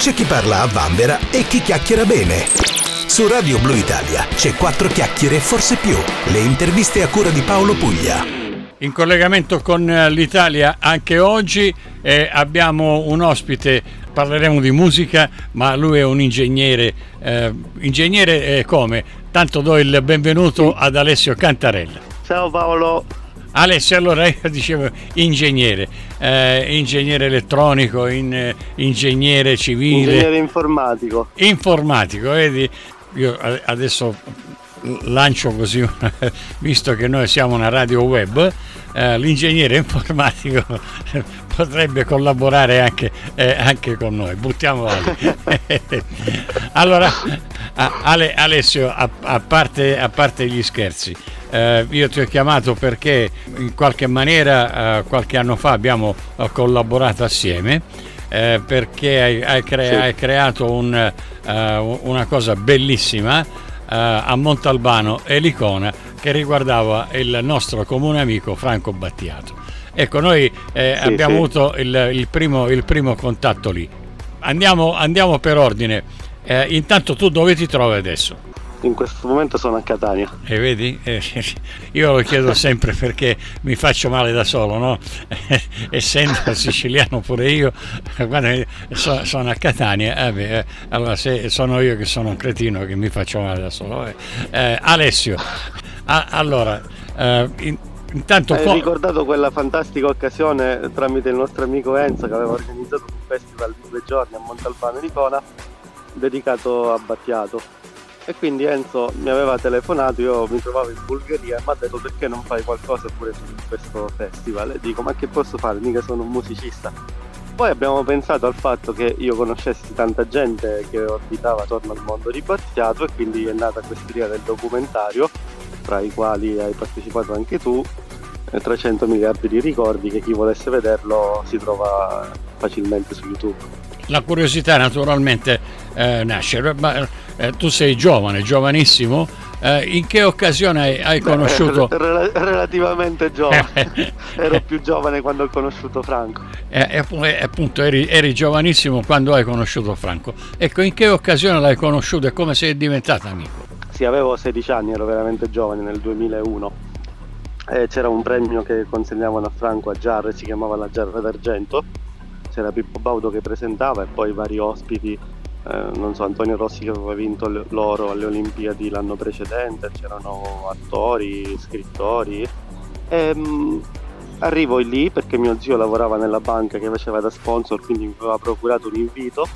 C'è chi parla a vanvera e chi chiacchiera bene. Su Radio Blu Italia c'è quattro chiacchiere e forse più. Le interviste a cura di Paolo Puglia. In collegamento con eh, l'Italia anche oggi eh, abbiamo un ospite, parleremo di musica, ma lui è un ingegnere. Eh, ingegnere eh, come? Tanto do il benvenuto ad Alessio Cantarella. Ciao Paolo. Alessio, allora io dicevo ingegnere, eh, ingegnere elettronico, in, eh, ingegnere civile. Ingegnere informatico. Informatico, vedi? Io adesso lancio così, visto che noi siamo una radio web, eh, l'ingegnere informatico potrebbe collaborare anche, eh, anche con noi. Buttiamo allora, Ale, Alessio, a, a, parte, a parte gli scherzi, eh, io ti ho chiamato perché in qualche maniera eh, qualche anno fa abbiamo eh, collaborato assieme eh, perché hai, hai, cre- sì. hai creato un, uh, una cosa bellissima uh, a Montalbano e l'icona che riguardava il nostro comune amico Franco Battiato. Ecco, noi eh, sì, abbiamo sì. avuto il, il, primo, il, primo, contatto lì. Andiamo, andiamo per ordine. intanto tu dove ti trovi adesso? In questo momento sono a Catania. E vedi, eh, io lo chiedo sempre perché mi faccio male da solo, no? essendo siciliano pure io, so, sono a Catania, eh beh, allora se sono io che sono un cretino che mi faccio male da solo. Eh. eh Alessio, a, allora, eh, in, intanto... Hai ricordato quella fantastica occasione tramite il nostro amico Enzo che aveva organizzato un festival di due giorni a Montalbano di Cona dedicato a Battiato e quindi Enzo mi aveva telefonato, io mi trovavo in Bulgaria e mi ha detto perché non fai qualcosa pure su questo festival? E dico ma che posso fare? Mica sono un musicista. Poi abbiamo pensato al fatto che io conoscessi tanta gente che orbitava attorno al mondo di Battiato e quindi è nata questa idea del documentario, tra i quali hai partecipato anche tu, 300 miliardi di ricordi che chi volesse vederlo si trova facilmente su YouTube la curiosità naturalmente eh, nasce. Ma, eh, tu sei giovane, giovanissimo. Eh, in che occasione hai, hai conosciuto? Beh, relativamente giovane, ero più giovane quando ho conosciuto Franco. Eh, appunto, eri, eri, giovanissimo quando hai conosciuto Franco. Ecco, in che occasione l'hai conosciuto e come sei diventato amico? Sì, avevo 16 anni, ero veramente giovane nel 2001. c'era un premio che consegnavano a Franco a Giarre, si chiamava la Giarra d'Argento c'era Pippo Baudo che presentava e poi vari ospiti, eh, non so, Antonio Rossi che aveva vinto l'oro alle Olimpiadi l'anno precedente, c'erano attori, scrittori. E, ehm, mh, arrivo lì perché mio zio lavorava nella banca che faceva da sponsor, quindi mi aveva procurato un invito.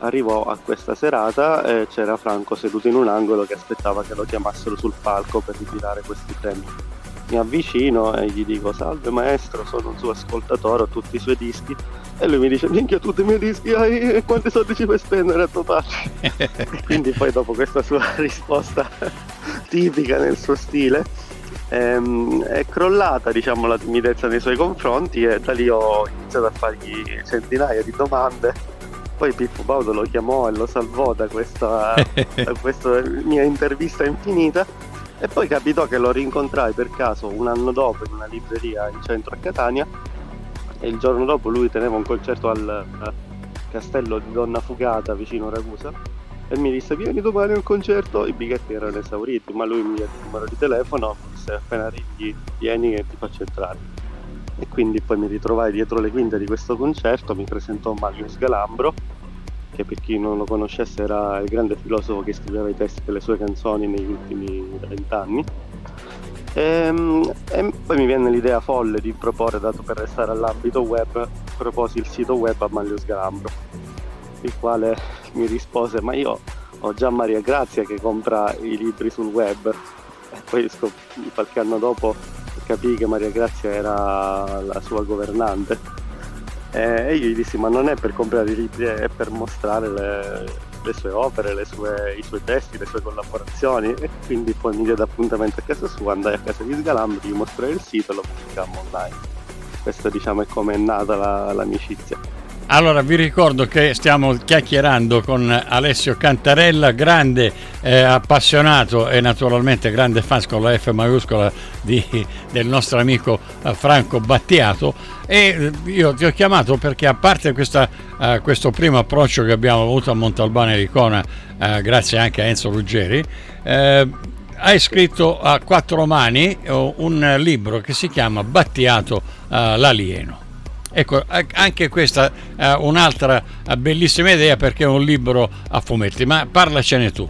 Arrivo a questa serata e c'era Franco seduto in un angolo che aspettava che lo chiamassero sul palco per ritirare questi premi mi avvicino e gli dico salve maestro, sono un suo ascoltatore, ho tutti i suoi dischi. E lui mi dice minchia tutti i miei dischi hai? Quanti soldi ci puoi spendere a tuo padre? quindi poi dopo questa sua risposta tipica nel suo stile ehm, è crollata diciamo la timidezza nei suoi confronti e da lì ho iniziato a fargli centinaia di domande. Poi Pippo Baudo lo chiamò e lo salvò da questa, da questa mia intervista infinita e poi capitò che lo rincontrai per caso un anno dopo in una libreria in centro a Catania e il giorno dopo lui teneva un concerto al castello di Donna Fugata vicino a Ragusa e mi disse vieni domani al concerto, i biglietti erano esauriti ma lui mi diede il numero di telefono, mi disse appena arrivi vieni e ti faccio entrare. E quindi poi mi ritrovai dietro le quinte di questo concerto, mi presentò Mario Sgalambro che per chi non lo conoscesse era il grande filosofo che scriveva i testi delle sue canzoni negli ultimi vent'anni. E, ehm, e, poi mi viene l'idea folle di proporre, dato per restare all'ambito web, proposi il sito web a Maglio Sgalambro, il quale mi rispose ma io ho già Maria Grazia che compra i libri sul web e poi scop- qualche anno dopo capì che Maria Grazia era la sua governante eh, e io gli dissi ma non è per comprare i libri, è per mostrare le, le sue opere, le sue, i suoi testi, le sue collaborazioni e quindi poi mi diede appuntamento a casa sua, andai a casa di Sgalambri, gli mostrai il sito e lo pubblicammo online. Questo diciamo è come è nata la, l'amicizia. Allora vi ricordo che stiamo chiacchierando con Alessio Cantarella, grande eh, appassionato e naturalmente grande fan con la F maiuscola di, del nostro amico eh, Franco Battiato e eh, io ti ho chiamato perché a parte questa, eh, questo primo approccio che abbiamo avuto a Montalbano e Licona, eh, grazie anche a Enzo Ruggeri, eh, hai scritto a quattro mani un libro che si chiama Battiato l'alieno. Ecco, anche questa è un'altra bellissima idea perché è un libro a fumetti, ma parlacene tu.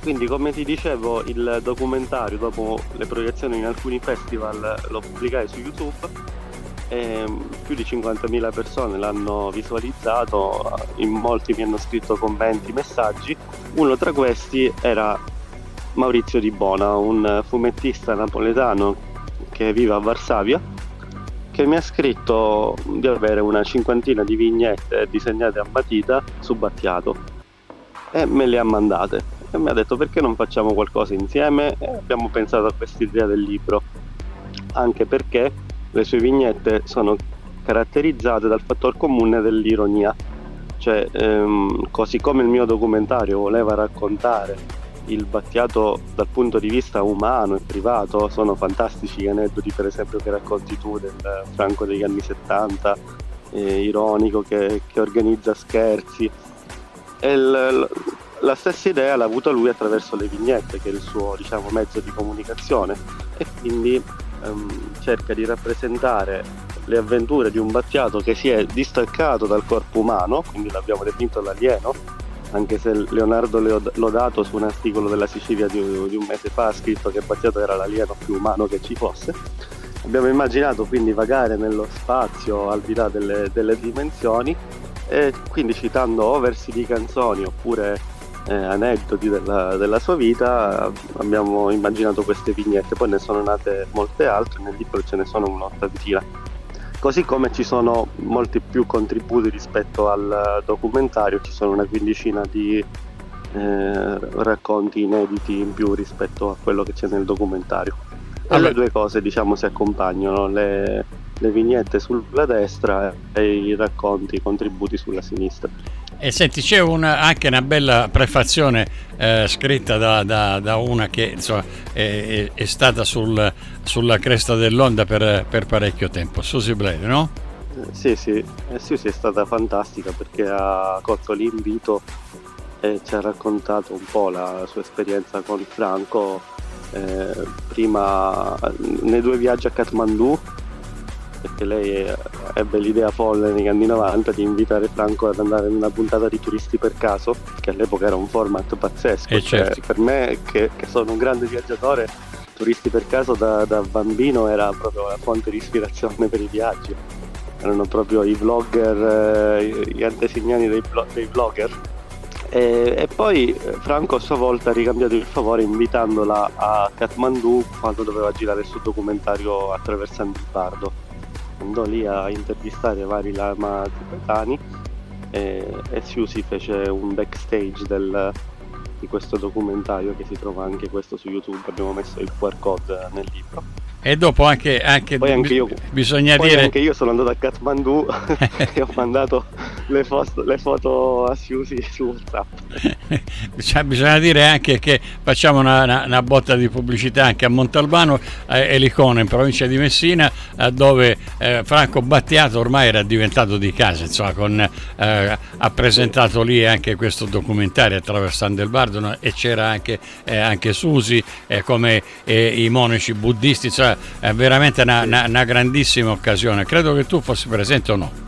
Quindi come ti dicevo il documentario dopo le proiezioni in alcuni festival lo pubblicai su YouTube e più di 50.000 persone l'hanno visualizzato, in molti mi hanno scritto commenti, messaggi. Uno tra questi era Maurizio Di Bona, un fumettista napoletano che vive a Varsavia che mi ha scritto di avere una cinquantina di vignette disegnate a matita su Battiato. E me le ha mandate. E mi ha detto perché non facciamo qualcosa insieme? E abbiamo pensato a questa idea del libro. Anche perché le sue vignette sono caratterizzate dal fattore comune dell'ironia. Cioè ehm, così come il mio documentario voleva raccontare il Battiato dal punto di vista umano e privato sono fantastici gli aneddoti per esempio che racconti tu del Franco degli anni 70 eh, ironico che, che, organizza scherzi. E il, la stessa idea l'ha avuta lui attraverso le vignette che è il suo diciamo, mezzo di comunicazione. E quindi ehm, cerca di rappresentare le avventure di un Battiato che si è distaccato dal corpo umano quindi l'abbiamo definito l'alieno anche se Leonardo Lodato su un articolo della Sicilia di, un mese fa ha scritto che Battiato era l'alieno più umano che ci fosse. Abbiamo immaginato quindi vagare nello spazio al di là delle, delle dimensioni e quindi citando o versi di canzoni oppure eh, aneddoti della, della, sua vita abbiamo immaginato queste vignette, poi ne sono nate molte altre, nel libro ce ne sono un'ottaventina così come ci sono molti più contributi rispetto al documentario, ci sono una quindicina di eh, racconti inediti in più rispetto a quello che c'è nel documentario. Allora. le due cose diciamo si accompagnano, le, le vignette sulla destra e i racconti, i contributi sulla sinistra. E senti, c'è una, anche una bella prefazione eh, scritta da, da, da, una che insomma, è, è, stata sul, sulla cresta dell'onda per, per, parecchio tempo, Susie Blair, no? Sì, sì, eh, Susie è stata fantastica perché ha colto l'invito e ci ha raccontato un po' la sua esperienza con Franco, eh, prima nei due viaggi a Kathmandu perché lei ebbe l'idea folle negli anni 90 di invitare Franco ad andare in una puntata di Turisti per caso, che all'epoca era un format pazzesco. Eh cioè, certo. Per me, che, che, sono un grande viaggiatore, Turisti per caso da, da bambino era proprio la fonte di ispirazione per i viaggi. Erano proprio i vlogger, eh, gli antesignani dei, dei vlogger. E, e, poi Franco a sua volta ha ricambiato il favore invitandola a Kathmandu quando doveva girare il suo documentario attraversando il Pardo andò lì a intervistare vari lama tibetani e, e Siusi fece un backstage del, di questo documentario che si trova anche questo su YouTube, abbiamo messo il QR code nel libro. E dopo anche, anche, poi anche io, bisogna dire... anche io sono andato a Kathmandu e ho mandato le, foto, le foto a Siusi su WhatsApp. bisogna dire anche che facciamo una, una, una, botta di pubblicità anche a Montalbano eh, e Licona in provincia di Messina eh, dove eh, Franco Battiato ormai era diventato di casa, insomma, con, eh, ha presentato lì anche questo documentario attraversando il Bardo e c'era anche, eh, anche Susi eh, come i monaci buddisti, insomma, è veramente una, una grandissima occasione. Credo che tu fossi presente o no?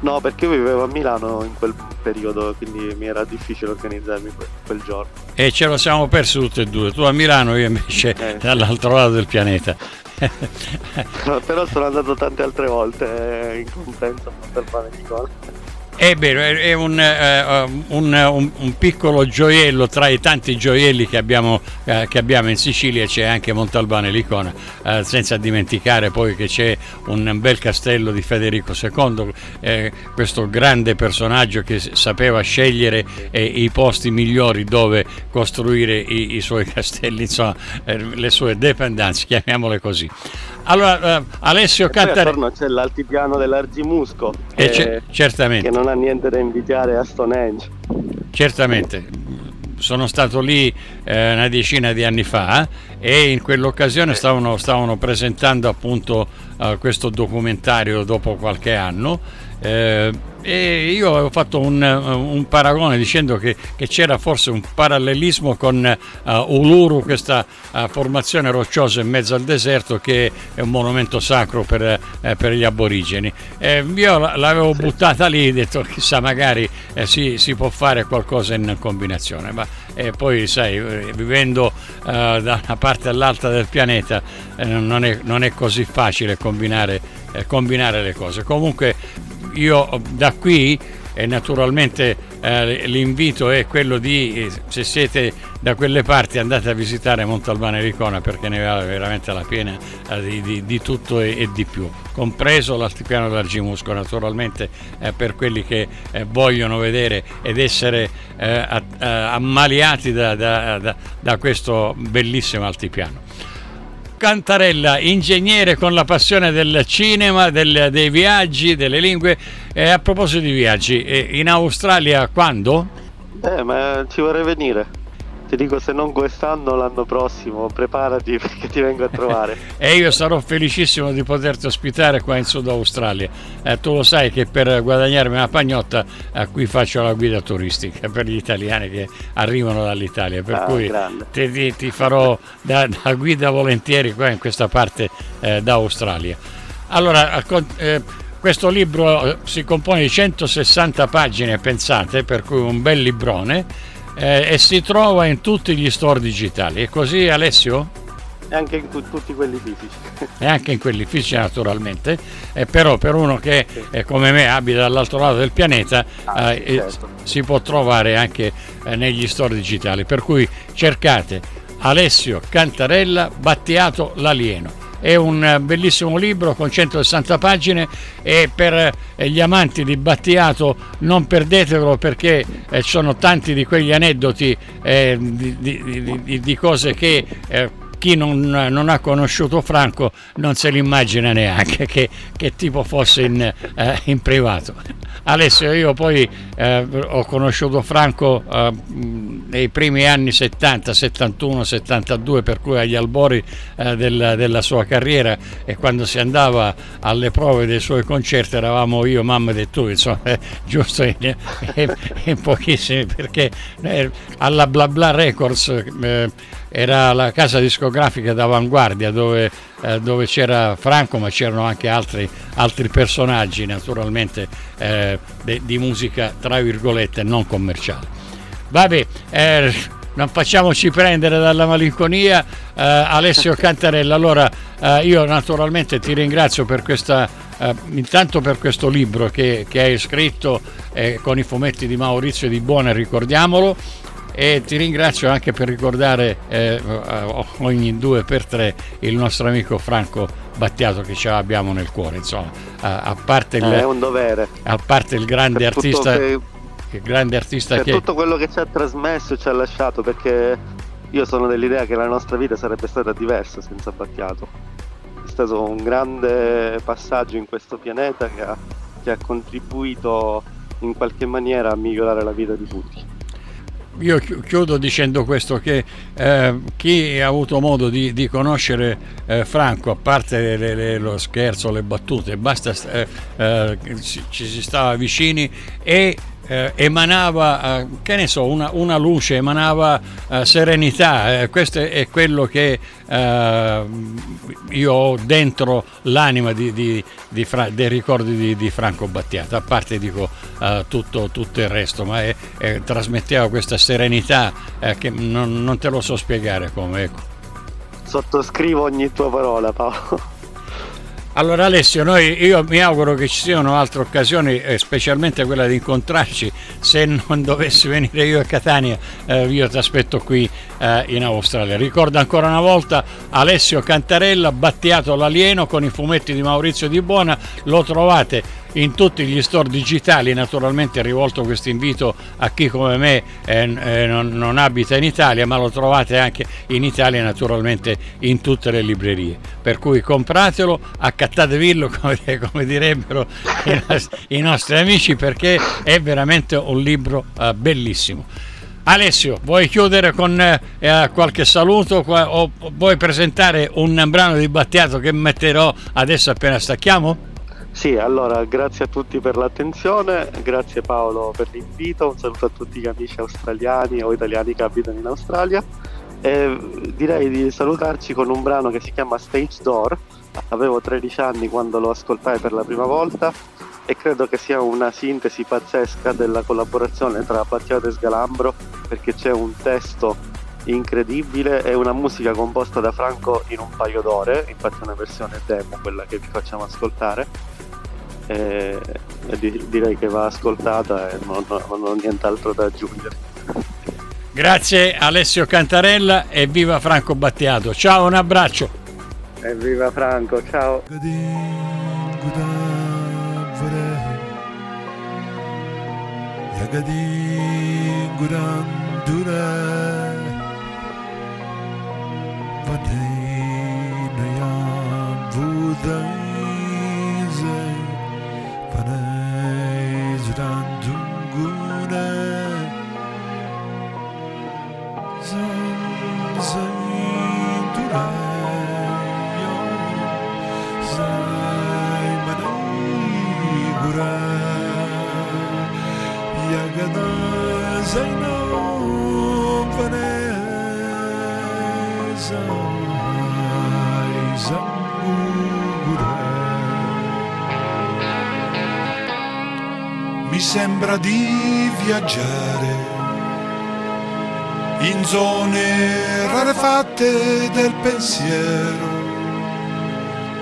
No, perché io vivevo a Milano in quel periodo, quindi mi era difficile organizzarmi quel, quel giorno. E ce lo siamo persi tutti e due, tu a Milano, io invece eh, dall'altro lato del pianeta. però sono andato tante altre volte eh, in compenso a Montalbano di Nicola. È vero, è un, uh, un, un, un, piccolo gioiello tra i tanti gioielli che abbiamo, uh, che abbiamo in Sicilia, c'è anche Montalbano Licona, uh, senza dimenticare poi che c'è un bel castello di Federico II, questo grande personaggio che sapeva scegliere i posti migliori dove costruire i, i suoi castelli, insomma, le sue dependenze, chiamiamole così. Allora, Alessio Cantare... Attorno c'è l'altipiano dell'Argimusco, che, c- certamente. che non ha niente da invidiare a Stonehenge. Certamente, sono stato lì eh, una decina di anni fa e in quell'occasione stavano, stavano presentando appunto uh, questo documentario dopo qualche anno eh, e io avevo fatto un, un paragone dicendo che, che, c'era forse un parallelismo con uh, Uluru, questa uh, formazione rocciosa in mezzo al deserto che è un monumento sacro per, uh, per gli aborigeni. Eh, io l'avevo buttata lì e ho detto chissà magari eh, si, si, può fare qualcosa in combinazione, ma eh, poi sai, vivendo da una parte all'altra del pianeta non è, non, è, così facile combinare, combinare le cose. Comunque io da qui e naturalmente eh, l'invito è quello di eh, se siete da quelle parti andate a visitare Montalbano e Ricona perché ne vale veramente la pena eh, di, di, di, tutto e, e, di più. Compreso l'altipiano d'Argimusco naturalmente eh, per quelli che eh, vogliono vedere ed essere eh, ammaliati da, da, da, da questo bellissimo altipiano Cantarella, ingegnere con la passione del cinema, del, dei viaggi, delle lingue. E a proposito di viaggi, in Australia quando? Eh, ma ci vorrei venire ti dico se non quest'anno l'anno prossimo preparati perché ti vengo a trovare. E io sarò felicissimo di poterti ospitare qua in Sud Australia. Eh, tu lo sai che per guadagnarmi una pagnotta eh, qui faccio la guida turistica per gli italiani che arrivano dall'Italia. Per ah, cui ti, ti, ti, farò da, da, guida volentieri qua in questa parte eh, d'Australia. Allora eh, questo libro eh, si compone di 160 pagine pensate per cui un bel librone eh, e si trova in tutti gli store digitali. È così Alessio? E anche in tu- tutti quelli fisici. E anche in quelli fisici naturalmente, e però per uno che sì. eh, come me abita dall'altro lato del pianeta ah, eh, certo. si può trovare anche eh, negli store digitali. Per cui cercate Alessio Cantarella Battiato l'alieno è un bellissimo libro con 160 pagine e per eh, gli amanti di Battiato non perdetelo perché eh, ci sono tanti di quegli aneddoti eh, di, di, di, di, cose che eh, chi non, non, ha conosciuto Franco non se l'immagina neanche che, che tipo fosse in, eh, in, privato. Alessio, io poi eh, ho conosciuto Franco eh, nei primi anni 70, 71, 72, per cui agli albori eh, della, della, sua carriera. E quando si andava alle prove dei suoi concerti eravamo io, mamma e tu, insomma, eh, giusto in, in, in, pochissimi, perché eh, alla Bla Bla Records era la casa discografica d'avanguardia dove, eh, dove c'era Franco ma c'erano anche altri, altri personaggi naturalmente eh, de, di musica tra virgolette non commerciale. Vabbè, eh, non facciamoci prendere dalla malinconia eh, Alessio Cantarella allora eh, io naturalmente ti ringrazio per questa eh, intanto per questo libro che, che hai scritto con i fumetti di Maurizio Di Buona ricordiamolo e ti ringrazio anche per ricordare eh, ogni due per tre il nostro amico Franco Battiato che ce l'abbiamo nel cuore insomma. A, a parte il, è un dovere. a parte il grande per artista che, il grande artista per che tutto quello che ci ha trasmesso e ci ha lasciato perché io sono dell'idea che la nostra vita sarebbe stata diversa senza Battiato. È stato un grande passaggio in questo pianeta che ha, che ha contribuito in qualche maniera a migliorare la vita di tutti io chiudo dicendo questo che eh, chi ha avuto modo di, di conoscere eh, Franco a parte le, le, lo scherzo le battute basta eh, eh ci si stava vicini e eh, emanava, eh, che ne so, una, una luce, emanava eh, serenità. Eh, questo è quello che eh, io ho dentro l'anima di, di, di Fra- dei ricordi di, Franco Battiato, a parte dico eh, tutto, tutto, il resto, ma è, è, trasmetteva questa serenità che non, non, te lo so spiegare come. Ecco. Sottoscrivo ogni tua parola Paolo. Allora Alessio, noi, io mi auguro che ci siano altre occasioni, eh, specialmente quella di incontrarci. Se non dovessi venire io a Catania, eh, io ti aspetto qui eh, in Australia. Ricordo ancora una volta Alessio Cantarella, Battiato l'alieno con i fumetti di Maurizio Di Buona. Lo trovate in tutti gli store digitali, naturalmente rivolto questo invito a chi come me eh, eh, non, non, abita in Italia, ma lo trovate anche in Italia naturalmente in tutte le librerie. Per cui compratelo, accattatevillo come, come direbbero i nostri, i nostri, amici perché è veramente un libro eh, bellissimo. Alessio, vuoi chiudere con eh, qualche saluto? O vuoi presentare un brano di Battiato che metterò adesso appena stacchiamo? Sì, allora grazie a tutti per l'attenzione, grazie Paolo per l'invito, un saluto a tutti gli amici australiani o italiani che abitano in Australia. E direi di salutarci con un brano che si chiama Stage Door, avevo 13 anni quando lo ascoltai per la prima volta e credo che sia una sintesi pazzesca della collaborazione tra Battiato e Sgalambro perché c'è un testo incredibile e una musica composta da Franco in un paio d'ore, infatti è una versione demo quella che vi facciamo ascoltare e, e direi che va ascoltata e non, non, ho nient'altro da aggiungere. Grazie Alessio Cantarella e viva Franco Battiato. Ciao, un abbraccio. E viva Franco, ciao. जगदी गुरान्दुरा पथै नया भूदम् sembra di viaggiare in zone rarefatte del pensiero,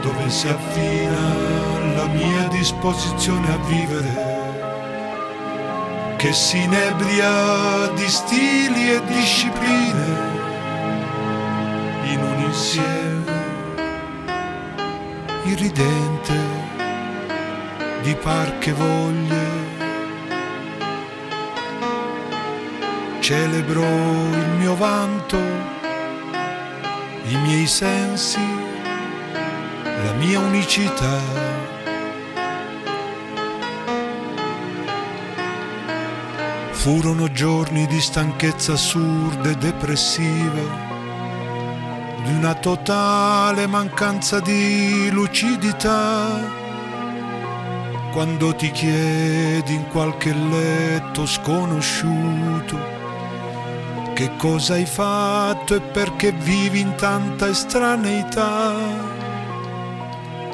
dove si affina la mia disposizione a vivere, che si inebria di stili e discipline in un insieme irridente di parche voglie celebro il mio vanto, i miei sensi, la mia unicità. Furono giorni di stanchezza assurda e depressiva, di una totale mancanza di lucidità. Quando ti chiedi in qualche letto sconosciuto che cosa hai fatto e perché vivi in tanta estraneità.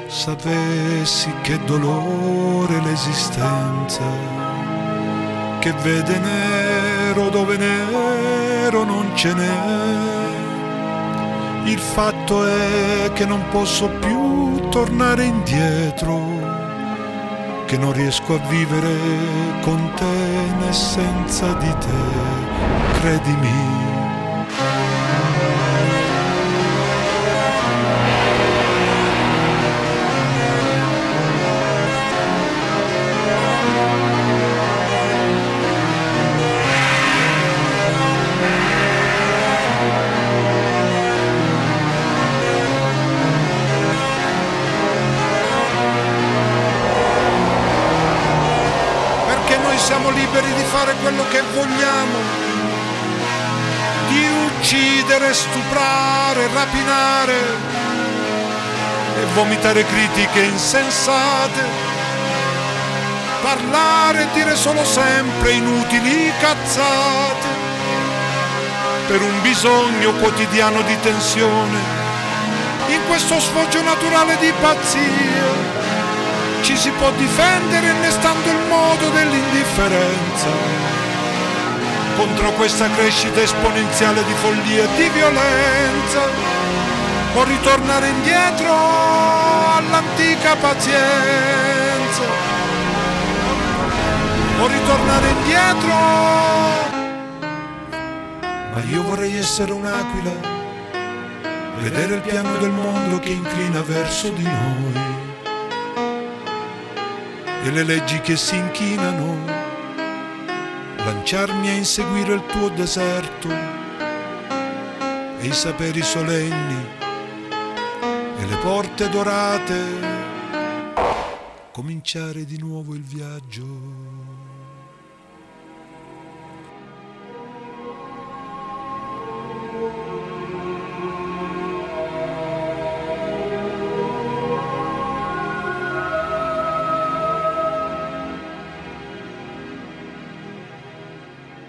Sapessi che dolore l'esistenza, che vede nero dove nero non ce n'è. Il fatto è che non posso più tornare indietro, che non riesco a vivere con te né senza di te credimi. Stuprare, rapinare e vomitare critiche insensate, parlare e dire solo sempre inutili cazzate per un bisogno quotidiano di tensione. In questo sfoggio naturale di pazzia ci si può difendere innestando il modo dell'indifferenza contro questa crescita esponenziale di follia e di violenza. O ritornare indietro all'antica pazienza. O ritornare indietro. Ma io vorrei essere un'aquila, vedere il piano del mondo che inclina verso di noi. E le leggi che si inchinano, lanciarmi a inseguire il tuo deserto e i saperi solenni e le porte dorate, cominciare di nuovo il viaggio.